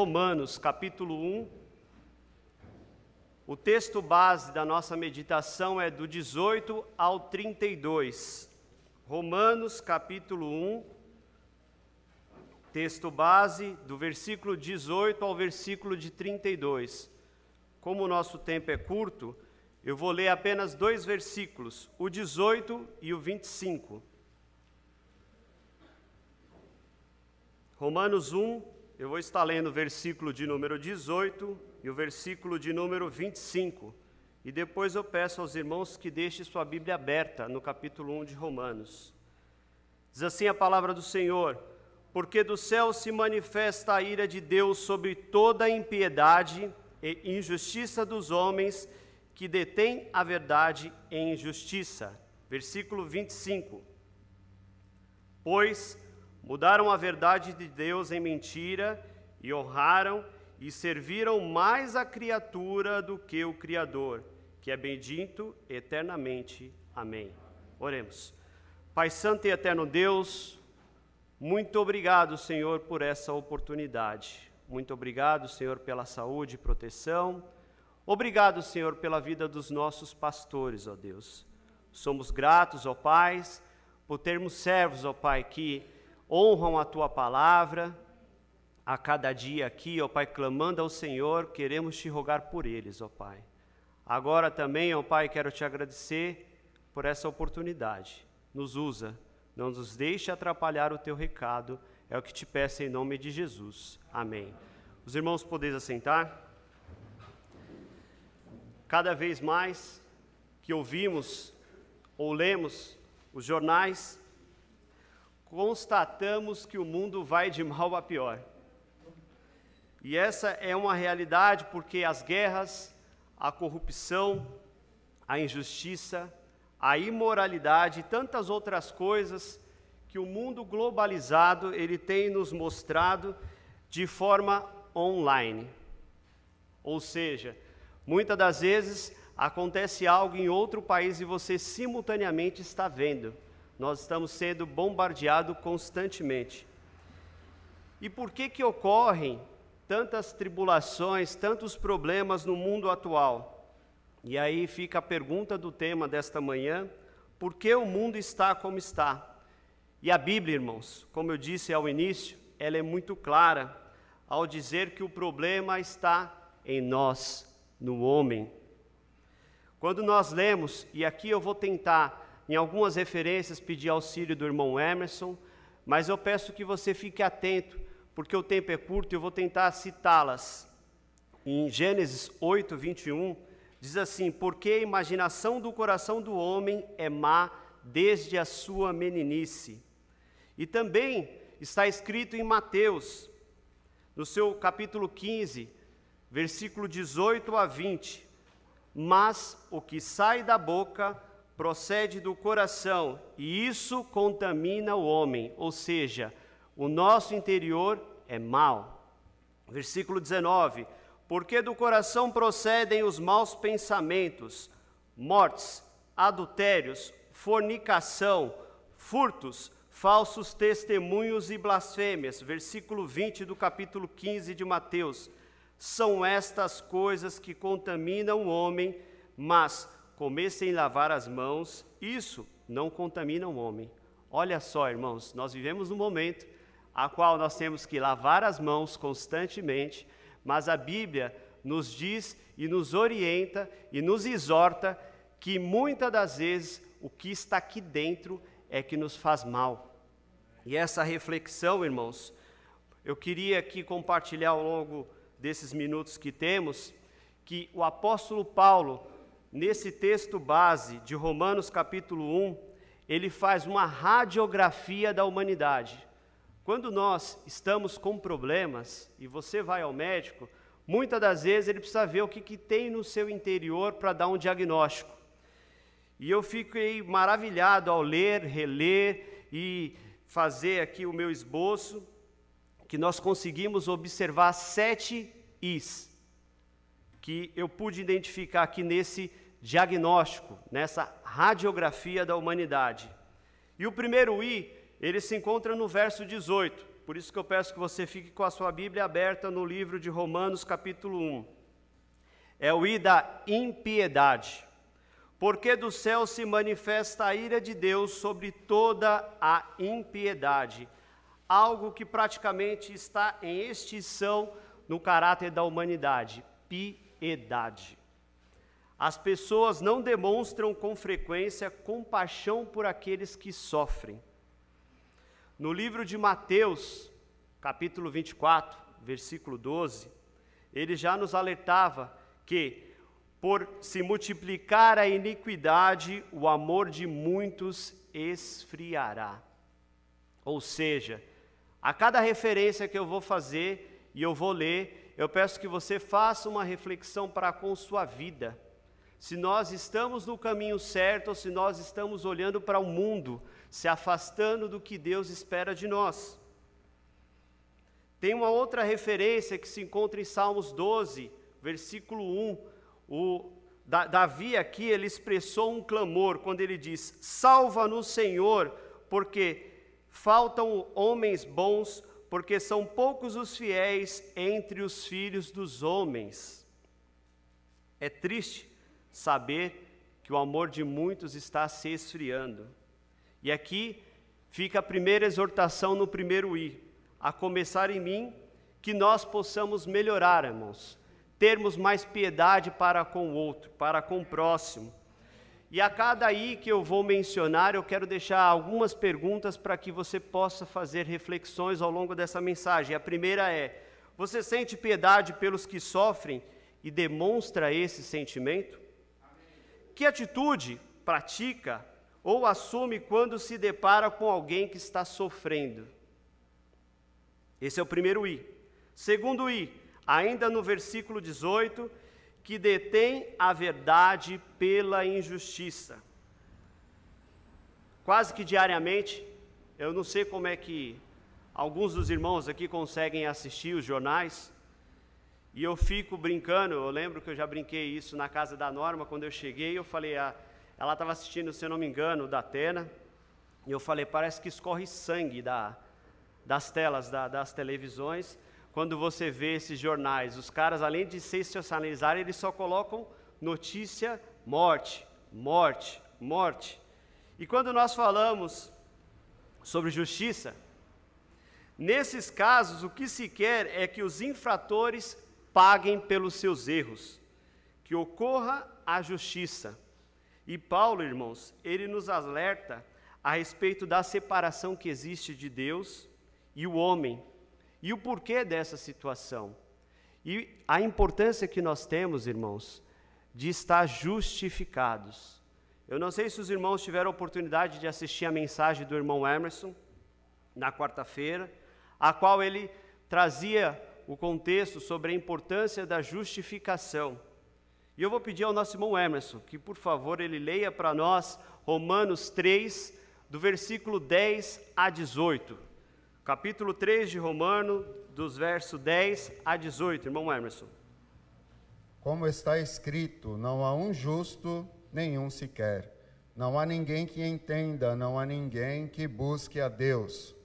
Romanos, capítulo 1. O texto base da nossa meditação é do 18 ao 32. Romanos, capítulo 1. Texto base do versículo 18 ao versículo de 32. Como o nosso tempo é curto, eu vou ler apenas dois versículos, o 18 e o 25. Romanos 1, eu vou estar lendo o versículo de número 18 e o versículo de número 25. E depois eu peço aos irmãos que deixem sua Bíblia aberta no capítulo 1 de Romanos. Diz assim a palavra do Senhor: Porque do céu se manifesta a ira de Deus sobre toda a impiedade e injustiça dos homens que detêm a verdade em injustiça. Versículo 25. Pois mudaram a verdade de Deus em mentira e honraram e serviram mais a criatura do que o Criador, que é bendito eternamente. Amém. Oremos. Pai Santo e Eterno Deus, muito obrigado, Senhor, por essa oportunidade. Muito obrigado, Senhor, pela saúde e proteção. Obrigado, Senhor, pela vida dos nossos pastores, ó Deus. Somos gratos, ó Pai, por termos servos, ó Pai, que honram a tua palavra. A cada dia aqui, ó Pai, clamando ao Senhor, queremos te rogar por eles, ó Pai. Agora também, ó Pai, quero te agradecer por essa oportunidade. Nos usa, não nos deixe atrapalhar o teu recado. É o que te peço em nome de Jesus. Amém. Os irmãos podeis assentar? Cada vez mais que ouvimos ou lemos os jornais, constatamos que o mundo vai de mal a pior. E essa é uma realidade porque as guerras, a corrupção, a injustiça, a imoralidade e tantas outras coisas que o mundo globalizado ele tem nos mostrado de forma online. Ou seja, muitas das vezes acontece algo em outro país e você simultaneamente está vendo nós estamos sendo bombardeados constantemente. E por que que ocorrem tantas tribulações, tantos problemas no mundo atual? E aí fica a pergunta do tema desta manhã: por que o mundo está como está? E a Bíblia, irmãos, como eu disse ao início, ela é muito clara ao dizer que o problema está em nós, no homem. Quando nós lemos, e aqui eu vou tentar em algumas referências pedi auxílio do irmão Emerson, mas eu peço que você fique atento, porque o tempo é curto e eu vou tentar citá-las. Em Gênesis 8, 21, diz assim: Porque a imaginação do coração do homem é má desde a sua meninice. E também está escrito em Mateus, no seu capítulo 15, versículo 18 a 20: Mas o que sai da boca procede do coração e isso contamina o homem, ou seja, o nosso interior é mau. Versículo 19: Porque do coração procedem os maus pensamentos, mortes, adultérios, fornicação, furtos, falsos testemunhos e blasfêmias. Versículo 20 do capítulo 15 de Mateus. São estas coisas que contaminam o homem, mas comer sem lavar as mãos, isso não contamina o homem. Olha só, irmãos, nós vivemos um momento a qual nós temos que lavar as mãos constantemente, mas a Bíblia nos diz e nos orienta e nos exorta que muitas das vezes o que está aqui dentro é que nos faz mal. E essa reflexão, irmãos, eu queria aqui compartilhar ao longo desses minutos que temos, que o apóstolo Paulo, nesse texto base de Romanos capítulo 1, ele faz uma radiografia da humanidade. Quando nós estamos com problemas e você vai ao médico, muitas das vezes ele precisa ver o que, que tem no seu interior para dar um diagnóstico. E eu fiquei maravilhado ao ler, reler e fazer aqui o meu esboço, que nós conseguimos observar sete Is que eu pude identificar aqui nesse diagnóstico, nessa radiografia da humanidade. E o primeiro I, ele se encontra no verso 18, Por isso que eu peço que você fique com a sua Bíblia aberta no livro de Romanos, capítulo 1. É o I da impiedade. Porque do céu se manifesta a ira de Deus sobre toda a impiedade, algo que praticamente está em extinção no caráter da humanidade: piedade. As pessoas não demonstram com frequência compaixão por aqueles que sofrem. No livro de Mateus, capítulo 24, versículo 12, ele já nos alertava que, por se multiplicar a iniquidade, o amor de muitos esfriará. Ou seja, a cada referência que eu vou fazer e eu vou ler, eu peço que você faça uma reflexão para com sua vida se nós estamos no caminho certo ou se nós estamos olhando para o mundo, se afastando do que Deus espera de nós. Tem uma outra referência que se encontra em Salmos 12, versículo 1. O Davi aqui ele expressou um clamor quando ele diz: Salva-nos, Senhor, porque faltam homens bons, porque são poucos os fiéis entre os filhos dos homens. É triste saber que o amor de muitos está se esfriando. E aqui fica a primeira exortação no primeiro I, a começar em mim, que nós possamos melhorar, irmãos, termos mais piedade para com o outro, para com o próximo. E a cada I que eu vou mencionar, eu quero deixar algumas perguntas para que você possa fazer reflexões ao longo dessa mensagem. A primeira é: você sente piedade pelos que sofrem e demonstra esse sentimento? Que atitude pratica ou assume quando se depara com alguém que está sofrendo? Esse é o primeiro I. Segundo I, ainda no versículo 18, que detém a verdade pela injustiça. Quase que diariamente, eu não sei como é que alguns dos irmãos aqui conseguem assistir os jornais, e eu fico brincando, eu lembro que eu já brinquei isso na casa da Norma, quando eu cheguei, eu falei, ah, ela estava assistindo, se eu não me engano, da Atena, e eu falei, parece que escorre sangue da, das telas, da, das televisões, quando você vê esses jornais. Os caras, além de sensacionalizar, eles só colocam notícia, morte, morte, morte. E quando nós falamos sobre justiça, nesses casos, o que se quer é que os infratores paguem pelos seus erros, que ocorra a justiça. E Paulo, irmãos, ele nos alerta a respeito da separação que existe de Deus e o homem, e o porquê dessa situação. E a importância que nós temos, irmãos, de estar justificados. Eu não sei se os irmãos tiveram a oportunidade de assistir a mensagem do irmão Emerson na quarta-feira, a qual ele trazia o contexto sobre a importância da justificação. E eu vou pedir ao nosso irmão Emerson que, por favor, ele leia para nós Romanos 3, do versículo 10 a 18. Capítulo 3 de Romano, dos versos 10 a 18. Irmão Emerson. Como está escrito: não há um justo, nenhum sequer. Não há ninguém que entenda, não há ninguém que busque a Deus.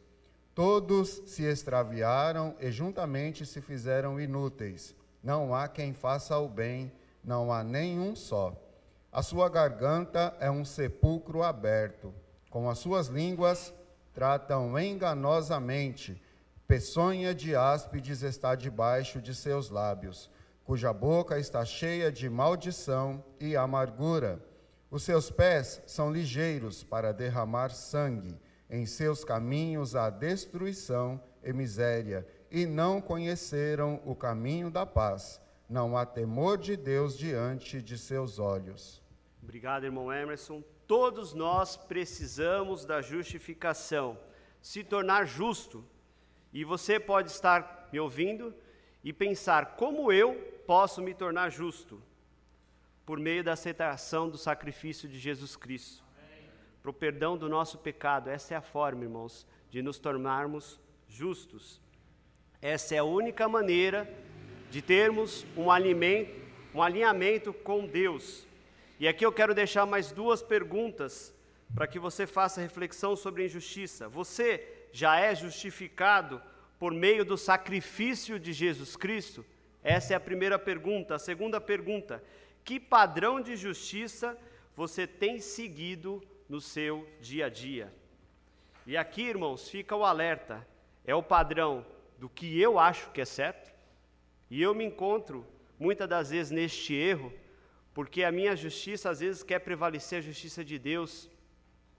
Todos se extraviaram e juntamente se fizeram inúteis. Não há quem faça o bem, não há nenhum só. A sua garganta é um sepulcro aberto. Com as suas línguas tratam enganosamente. Peçonha de áspides está debaixo de seus lábios, cuja boca está cheia de maldição e amargura. Os seus pés são ligeiros para derramar sangue em seus caminhos há destruição e miséria, e não conheceram o caminho da paz. Não há temor de Deus diante de seus olhos. Obrigado, irmão Emerson. Todos nós precisamos da justificação, se tornar justo. E você pode estar me ouvindo e pensar: como eu posso me tornar justo? Por meio da aceitação do sacrifício de Jesus Cristo para o perdão do nosso pecado. Essa é a forma, irmãos, de nos tornarmos justos. Essa é a única maneira de termos um, alimento, um alinhamento com Deus. E aqui eu quero deixar mais duas perguntas para que você faça reflexão sobre injustiça. Você já é justificado por meio do sacrifício de Jesus Cristo? Essa é a primeira pergunta. A segunda pergunta: que padrão de justiça você tem seguido no seu dia a dia? E aqui, irmãos, fica o alerta: é o padrão do que eu acho que é certo, e eu me encontro muitas das vezes neste erro, porque a minha justiça às vezes quer prevalecer a justiça de Deus,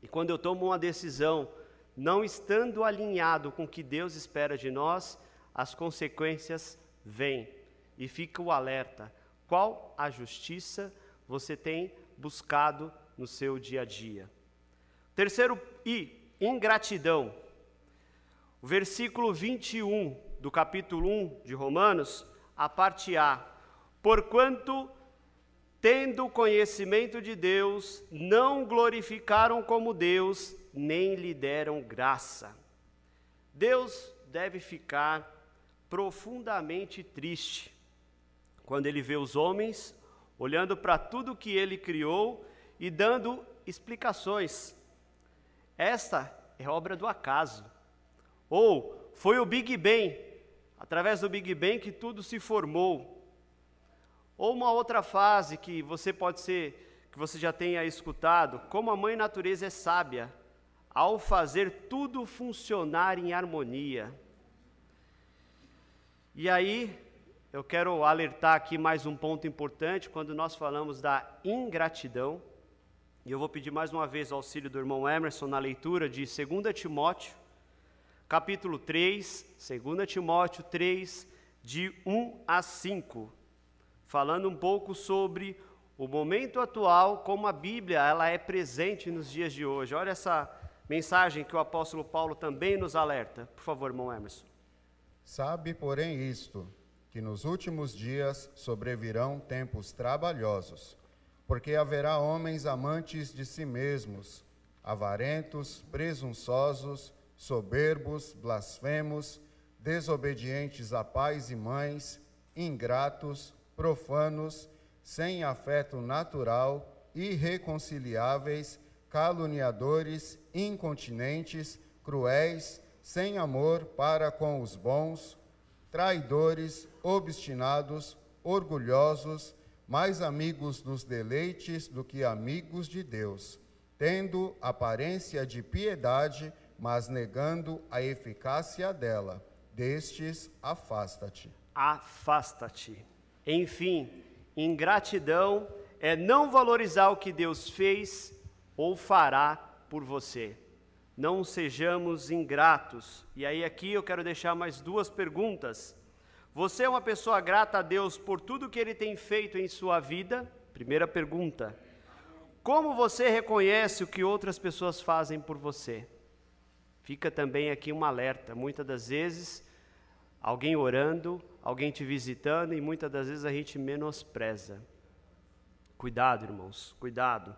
e quando eu tomo uma decisão, não estando alinhado com o que Deus espera de nós, as consequências vêm. E fica o alerta: qual a justiça você tem buscado no seu dia a dia? Terceiro I, ingratidão. O versículo 21 do capítulo 1 de Romanos, a parte A. Porquanto, tendo conhecimento de Deus, não glorificaram como Deus, nem lhe deram graça. Deus deve ficar profundamente triste quando ele vê os homens olhando para tudo que ele criou e dando explicações. Esta é obra do acaso. Ou foi o Big Bang, através do Big Bang que tudo se formou. Ou uma outra fase que você pode ser, que você já tenha escutado, como a mãe natureza é sábia, ao fazer tudo funcionar em harmonia. E aí, eu quero alertar aqui mais um ponto importante quando nós falamos da ingratidão. E eu vou pedir mais uma vez o auxílio do irmão Emerson na leitura de 2 Timóteo, capítulo 3, 2 Timóteo 3, de 1 a 5, falando um pouco sobre o momento atual, como a Bíblia ela é presente nos dias de hoje. Olha essa mensagem que o apóstolo Paulo também nos alerta. Por favor, irmão Emerson. Sabe, porém, isto que nos últimos dias sobrevirão tempos trabalhosos, porque haverá homens amantes de si mesmos, avarentos, presunçosos, soberbos, blasfemos, desobedientes a pais e mães, ingratos, profanos, sem afeto natural, irreconciliáveis, caluniadores, incontinentes, cruéis, sem amor para com os bons, traidores, obstinados, orgulhosos, mais amigos dos deleites do que amigos de Deus, tendo aparência de piedade, mas negando a eficácia dela. Destes, afasta-te. Afasta-te. Enfim, ingratidão é não valorizar o que Deus fez ou fará por você não sejamos ingratos. E aí, aqui eu quero deixar mais duas perguntas. Você é uma pessoa grata a Deus por tudo que Ele tem feito em sua vida? Primeira pergunta. Como você reconhece o que outras pessoas fazem por você? Fica também aqui um alerta. Muitas das vezes, alguém orando, alguém te visitando, e muitas das vezes a gente menospreza. Cuidado, irmãos, cuidado.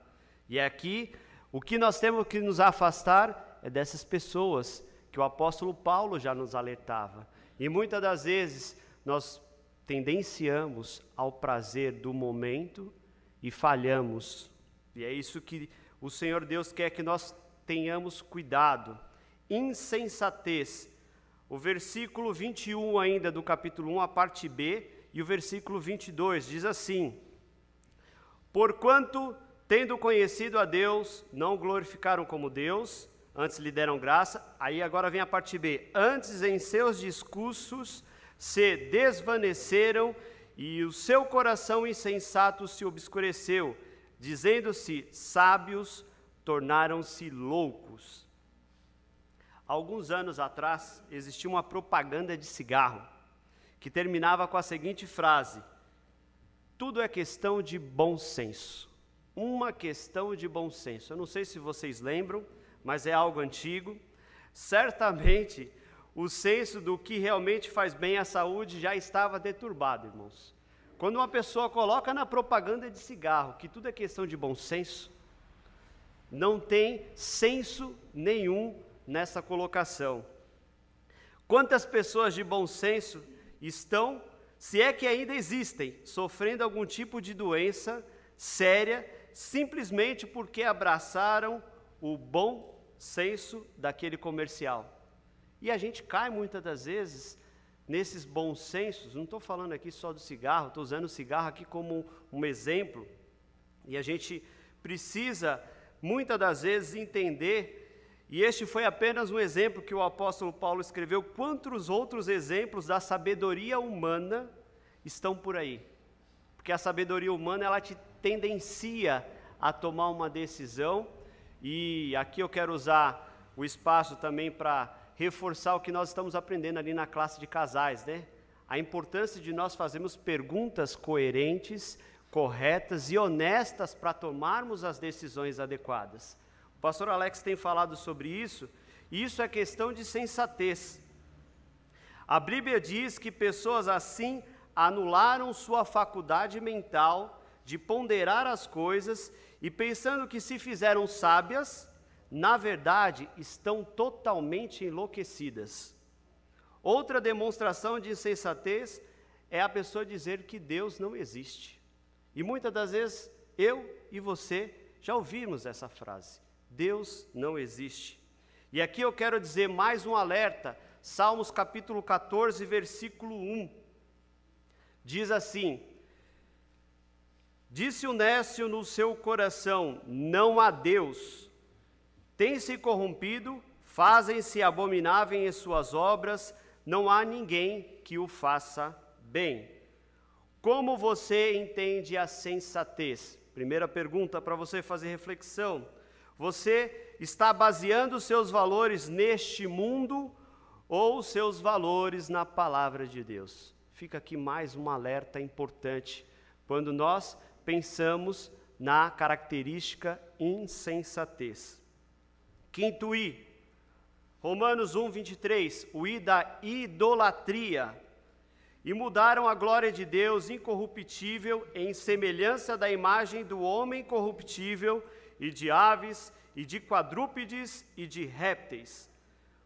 E é aqui o que nós temos que nos afastar é dessas pessoas que o apóstolo Paulo já nos alertava. E muitas das vezes nós tendenciamos ao prazer do momento e falhamos. E é isso que o Senhor Deus quer que nós tenhamos cuidado. Insensatez. O versículo 21 ainda do capítulo 1, a parte B, e o versículo 22 diz assim: Porquanto, tendo conhecido a Deus, não glorificaram como Deus, antes lhe deram graça. Aí agora vem a parte B. Antes em seus discursos se desvaneceram e o seu coração insensato se obscureceu, dizendo-se sábios, tornaram-se loucos. Alguns anos atrás existia uma propaganda de cigarro que terminava com a seguinte frase: Tudo é questão de bom senso. Uma questão de bom senso. Eu não sei se vocês lembram, mas é algo antigo. Certamente, o senso do que realmente faz bem à saúde já estava deturbado, irmãos. Quando uma pessoa coloca na propaganda de cigarro que tudo é questão de bom senso, não tem senso nenhum nessa colocação. Quantas pessoas de bom senso estão, se é que ainda existem, sofrendo algum tipo de doença séria, simplesmente porque abraçaram o bom senso daquele comercial. E a gente cai muitas das vezes nesses bons sensos, não estou falando aqui só do cigarro, estou usando o cigarro aqui como um, exemplo, e a gente precisa muitas das vezes entender, e este foi apenas um exemplo que o apóstolo Paulo escreveu, quantos outros exemplos da sabedoria humana estão por aí. Porque a sabedoria humana ela te tendencia a tomar uma decisão, e aqui eu quero usar o espaço também para reforçar o que nós estamos aprendendo ali na classe de casais, né? A importância de nós fazermos perguntas coerentes, corretas e honestas para tomarmos as decisões adequadas. O pastor Alex tem falado sobre isso, e isso é questão de sensatez. A Bíblia diz que pessoas assim anularam sua faculdade mental de ponderar as coisas e pensando que se fizeram sábias, na verdade, estão totalmente enlouquecidas. Outra demonstração de insensatez é a pessoa dizer que Deus não existe. E muitas das vezes eu e você já ouvimos essa frase: Deus não existe. E aqui eu quero dizer mais um alerta, Salmos capítulo 14, versículo 1. Diz assim: Disse o nécio no seu coração: Não há Deus têm-se corrompido, fazem-se abomináveis em suas obras, não há ninguém que o faça bem. Como você entende a sensatez? Primeira pergunta para você fazer reflexão. Você está baseando seus valores neste mundo ou seus valores na palavra de Deus? Fica aqui mais um alerta importante quando nós pensamos na característica insensatez. Quinto I, Romanos 1, 23, o I da idolatria. E mudaram a glória de Deus incorruptível em semelhança da imagem do homem corruptível, e de aves, e de quadrúpedes, e de répteis.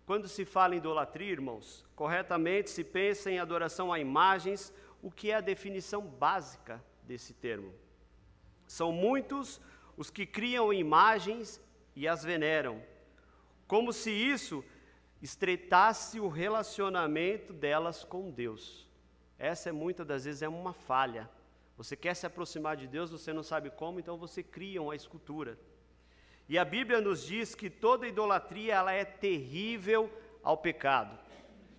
Quando se fala em idolatria, irmãos, corretamente se pensa em adoração a imagens, o que é a definição básica desse termo. São muitos os que criam imagens e as veneram, como se isso estreitasse o relacionamento delas com Deus. Essa é muitas das vezes é uma falha. Você quer se aproximar de Deus, você não sabe como, então você cria uma escultura. E a Bíblia nos diz que toda idolatria ela é terrível ao pecado.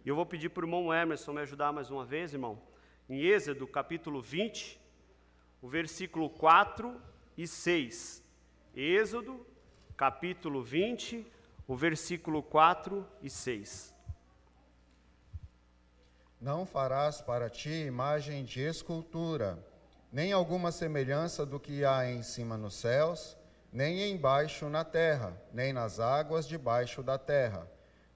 E eu vou pedir para o irmão Emerson me ajudar mais uma vez, irmão. Em Êxodo, capítulo 20, o versículo 4 e 6. Êxodo, capítulo 20, o versículo 4 e 6. Não farás para ti imagem de escultura, nem alguma semelhança do que há em cima nos céus, nem embaixo na terra, nem nas águas debaixo da terra.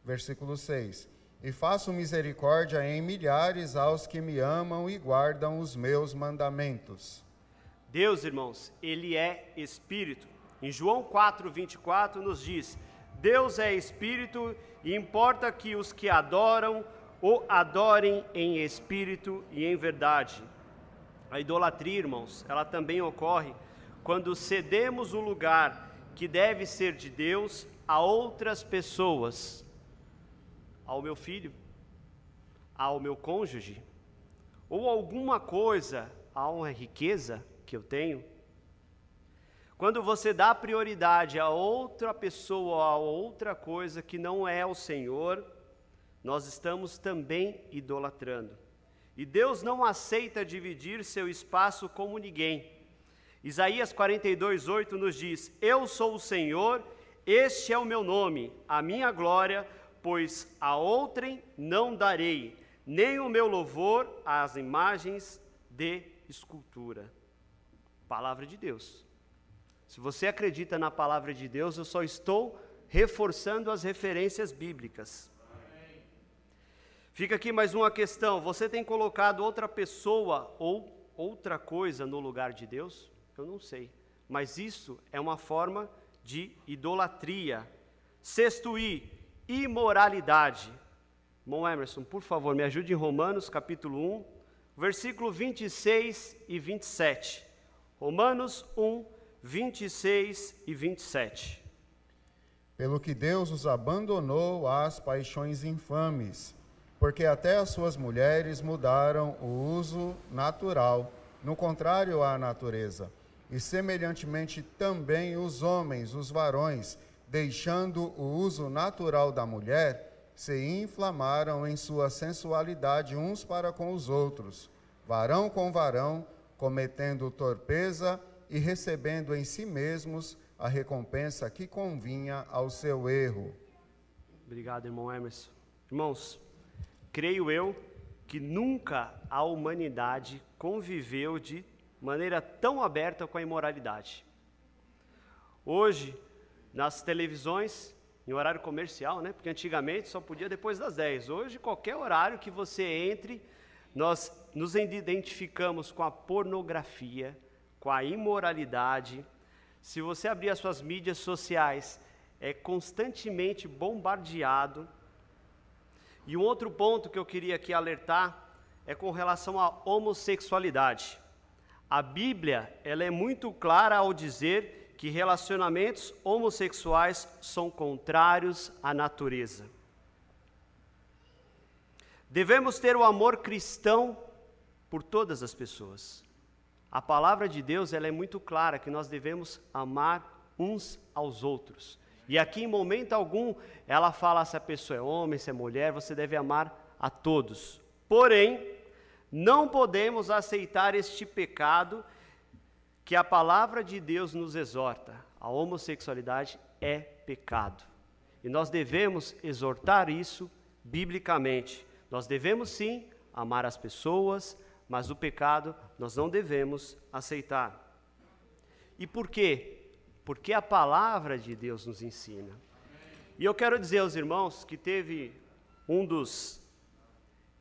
Versículo 6. E faço misericórdia em milhares aos que me amam e guardam os meus mandamentos. Deus, irmãos, ele é espírito. Em João 4, 24 nos diz: Deus é espírito e importa que os que adoram o adorem em espírito e em verdade. A idolatria, irmãos, ela também ocorre quando cedemos o lugar que deve ser de Deus a outras pessoas, ao meu filho, ao meu cônjuge, ou alguma coisa, a uma riqueza que eu tenho, quando você dá prioridade a outra pessoa, a outra coisa que não é o Senhor, nós estamos também idolatrando. E Deus não aceita dividir seu espaço como ninguém. Isaías 42, 8 nos diz: Eu sou o Senhor, este é o meu nome, a minha glória, pois a outrem não darei, nem o meu louvor às imagens de escultura. Palavra de Deus. Se você acredita na palavra de Deus, eu só estou reforçando as referências bíblicas. Fica aqui mais uma questão: você tem colocado outra pessoa ou outra coisa no lugar de Deus? Eu não sei, mas isso é uma forma de idolatria. Sexto I, imoralidade. Mon Emerson, por favor, me ajude em Romanos capítulo 1, versículo 26 e 27. Romanos 1, 26 e 27. pelo que Deus os abandonou às paixões infames, porque até as suas mulheres mudaram o uso natural, no contrário à natureza. E semelhantemente também os homens, os varões, deixando o uso natural da mulher, se inflamaram em sua sensualidade uns para com os outros, varão com varão, cometendo torpeza e recebendo em si mesmos a recompensa que convinha ao seu erro. Obrigado, irmão Emerson. Irmãos, creio eu que nunca a humanidade conviveu de maneira tão aberta com a imoralidade. Hoje, nas televisões, em horário comercial, né? Porque antigamente só podia depois das 10. Hoje, qualquer horário que você entre, nós nos identificamos com a pornografia, com a imoralidade, se você abrir as suas mídias sociais, é constantemente bombardeado. E um outro ponto que eu queria aqui alertar é com relação à homossexualidade. A Bíblia, ela é muito clara ao dizer que relacionamentos homossexuais são contrários à natureza. Devemos ter o amor cristão por todas as pessoas. A palavra de Deus ela é muito clara que nós devemos amar uns aos outros. E aqui em momento algum ela fala se a pessoa é homem, se é mulher, você deve amar a todos. Porém, não podemos aceitar este pecado que a palavra de Deus nos exorta. A homossexualidade é pecado. E nós devemos exortar isso biblicamente. Nós devemos sim amar as pessoas, mas o pecado nós não devemos aceitar. E por quê? Porque a palavra de Deus nos ensina. E eu quero dizer aos irmãos que teve um dos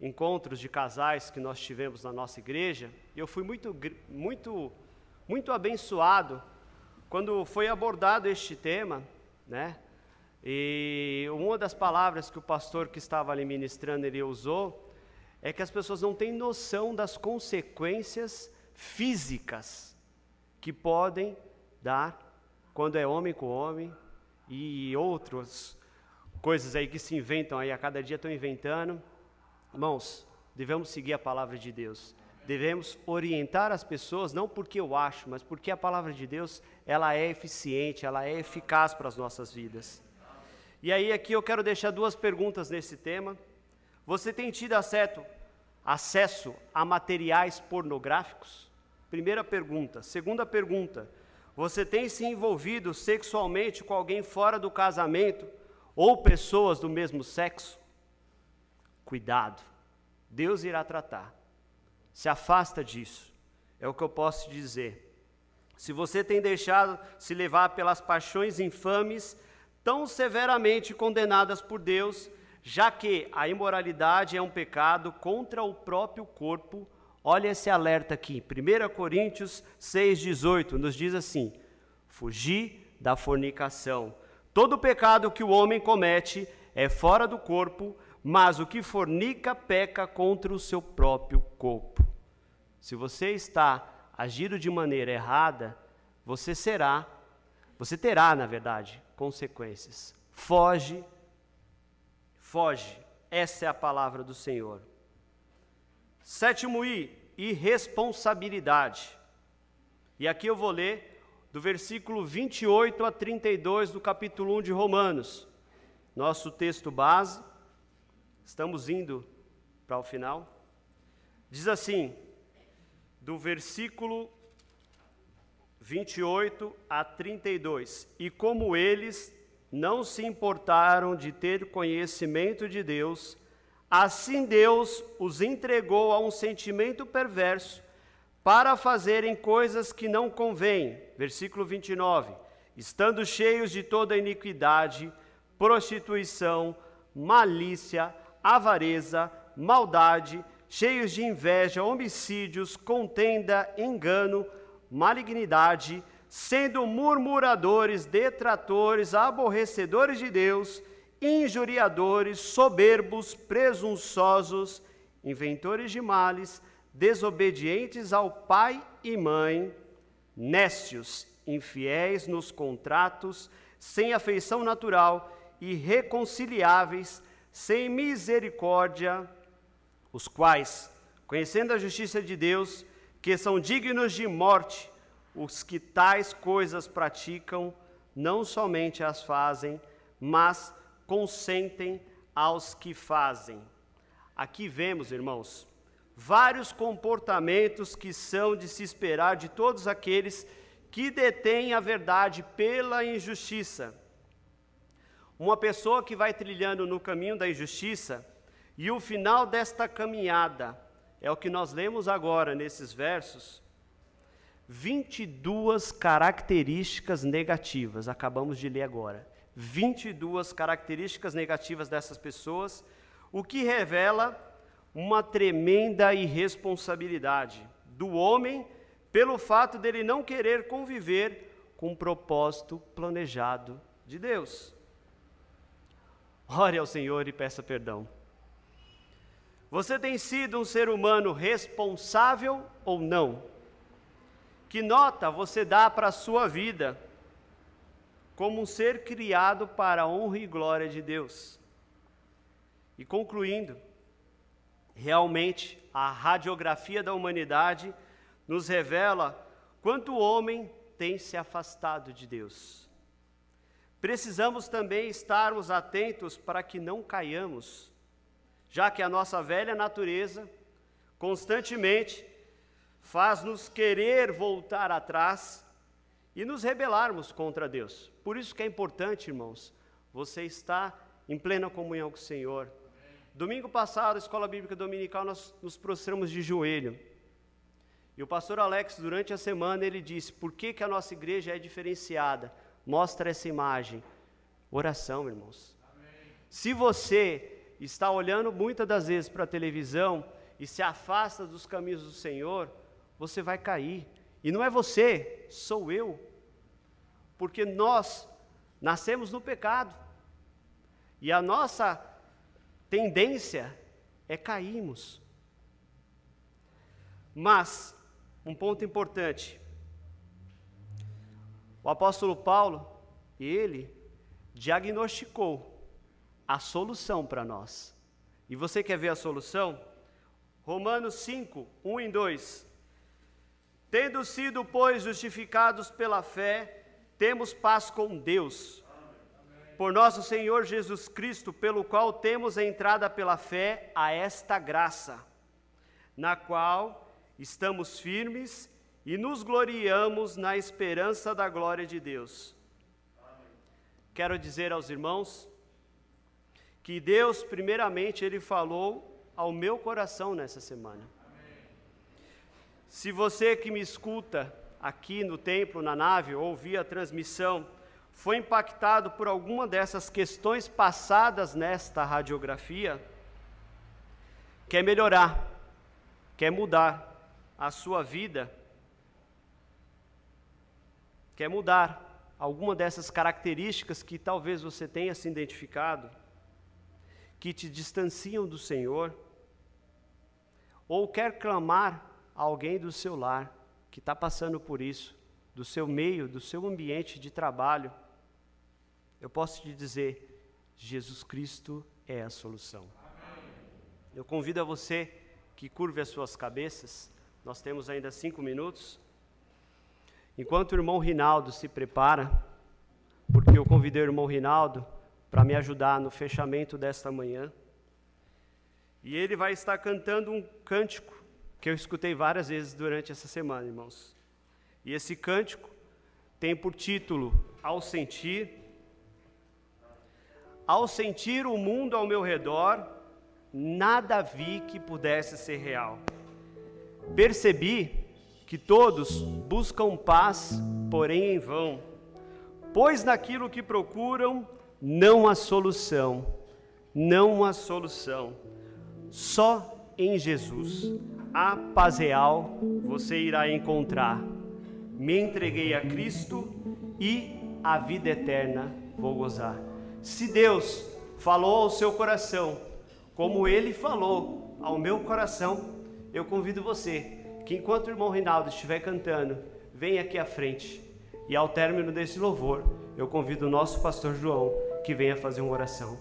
encontros de casais que nós tivemos na nossa igreja, eu fui muito, muito, muito abençoado quando foi abordado este tema, né? E uma das palavras que o pastor que estava ali ministrando ele usou é que as pessoas não têm noção das consequências físicas que podem dar quando é homem com homem e outras coisas aí que se inventam aí a cada dia estão inventando. Irmãos, devemos seguir a palavra de Deus. Devemos orientar as pessoas não porque eu acho, mas porque a palavra de Deus, ela é eficiente, ela é eficaz para as nossas vidas. E aí aqui eu quero deixar duas perguntas nesse tema. Você tem tido acesso, acesso a materiais pornográficos? Primeira pergunta. Segunda pergunta: você tem se envolvido sexualmente com alguém fora do casamento ou pessoas do mesmo sexo? Cuidado, Deus irá tratar. Se afasta disso, é o que eu posso te dizer. Se você tem deixado se levar pelas paixões infames, tão severamente condenadas por Deus, já que a imoralidade é um pecado contra o próprio corpo. Olha esse alerta aqui, 1 Coríntios 6,18 nos diz assim: fugir da fornicação. Todo pecado que o homem comete é fora do corpo, mas o que fornica peca contra o seu próprio corpo. Se você está agindo de maneira errada, você será, você terá, na verdade, consequências. Foge foge. Essa é a palavra do Senhor. Sétimo I, irresponsabilidade. E aqui eu vou ler do versículo 28 a 32 do capítulo 1 de Romanos. Nosso texto base. Estamos indo para o final. Diz assim, do versículo 28 a 32: E como eles não se importaram de ter conhecimento de Deus, assim Deus os entregou a um sentimento perverso para fazerem coisas que não convêm. Versículo 29. Estando cheios de toda iniquidade, prostituição, malícia, avareza, maldade, cheios de inveja, homicídios, contenda, engano, malignidade, sendo murmuradores, detratores, aborrecedores de Deus, injuriadores, soberbos, presunçosos, inventores de males, desobedientes ao pai e mãe, nécios, infiéis nos contratos, sem afeição natural, irreconciliáveis, sem misericórdia, os quais, conhecendo a justiça de Deus, que são dignos de morte, os que tais coisas praticam, não somente as fazem, mas consentem aos que fazem. Aqui vemos, irmãos, vários comportamentos que são de se esperar de todos aqueles que detêm a verdade pela injustiça. Uma pessoa que vai trilhando no caminho da injustiça, e o final desta caminhada é o que nós lemos agora nesses versos. 22 características negativas, acabamos de ler agora. 22 características negativas dessas pessoas, o que revela uma tremenda irresponsabilidade do homem pelo fato dele não querer conviver com o propósito planejado de Deus. Ore ao Senhor e peça perdão. Você tem sido um ser humano responsável ou não? Que nota você dá para a sua vida como um ser criado para a honra e glória de Deus? E concluindo, realmente a radiografia da humanidade nos revela quanto o homem tem se afastado de Deus. Precisamos também estarmos atentos para que não caiamos já que a nossa velha natureza constantemente faz-nos querer voltar atrás e nos rebelarmos contra Deus. Por isso que é importante, irmãos, você estar em plena comunhão com o Senhor. Domingo passado, Escola Bíblica Dominical, nós nos prostramos de joelho. E o pastor Alex, durante a semana, ele disse: por que, que a nossa igreja é diferenciada? Mostra essa imagem. Oração, irmãos. Amém. Se você está olhando muitas das vezes para a televisão e se afasta dos caminhos do Senhor, você vai cair. E não é você, sou eu. Porque nós nascemos no pecado. E a nossa tendência é cairmos. Mas, um ponto importante: o apóstolo Paulo, ele diagnosticou a solução para nós. E você quer ver a solução? Romanos 5, 1 e 2. Tendo sido, pois, justificados pela fé, temos paz com Deus. Por nosso Senhor Jesus Cristo, pelo qual temos a entrada pela fé a esta graça, na qual estamos firmes e nos gloriamos na esperança da glória de Deus. Quero dizer aos irmãos que Deus, primeiramente, Ele falou ao meu coração nessa semana. Se você que me escuta aqui no templo, na nave, ou via a transmissão, foi impactado por alguma dessas questões passadas nesta radiografia, quer melhorar, quer mudar a sua vida, quer mudar alguma dessas características que talvez você tenha se identificado, que te distanciam do Senhor, ou quer clamar alguém do seu lar que está passando por isso, do seu meio, do seu ambiente de trabalho, eu posso te dizer: Jesus Cristo é a solução. Eu convido a você que curve as suas cabeças, nós temos ainda cinco minutos. Enquanto o irmão Rinaldo se prepara, porque eu convidei o irmão Rinaldo para me ajudar no fechamento desta manhã. E ele vai estar cantando um cântico que eu escutei várias vezes durante essa semana, irmãos. E esse cântico tem por título Ao sentir Ao sentir o mundo ao meu redor, nada vi que pudesse ser real. Percebi que todos buscam paz, porém em vão, pois naquilo que procuram não há solução, não há solução. Só em Jesus, a paz real, você irá encontrar. Me entreguei a Cristo e a vida eterna vou gozar. Se Deus falou ao seu coração, como Ele falou ao meu coração, eu convido você que enquanto o irmão Reinaldo estiver cantando, venha aqui à frente e ao término desse louvor, eu convido o nosso pastor João que venha fazer uma oração.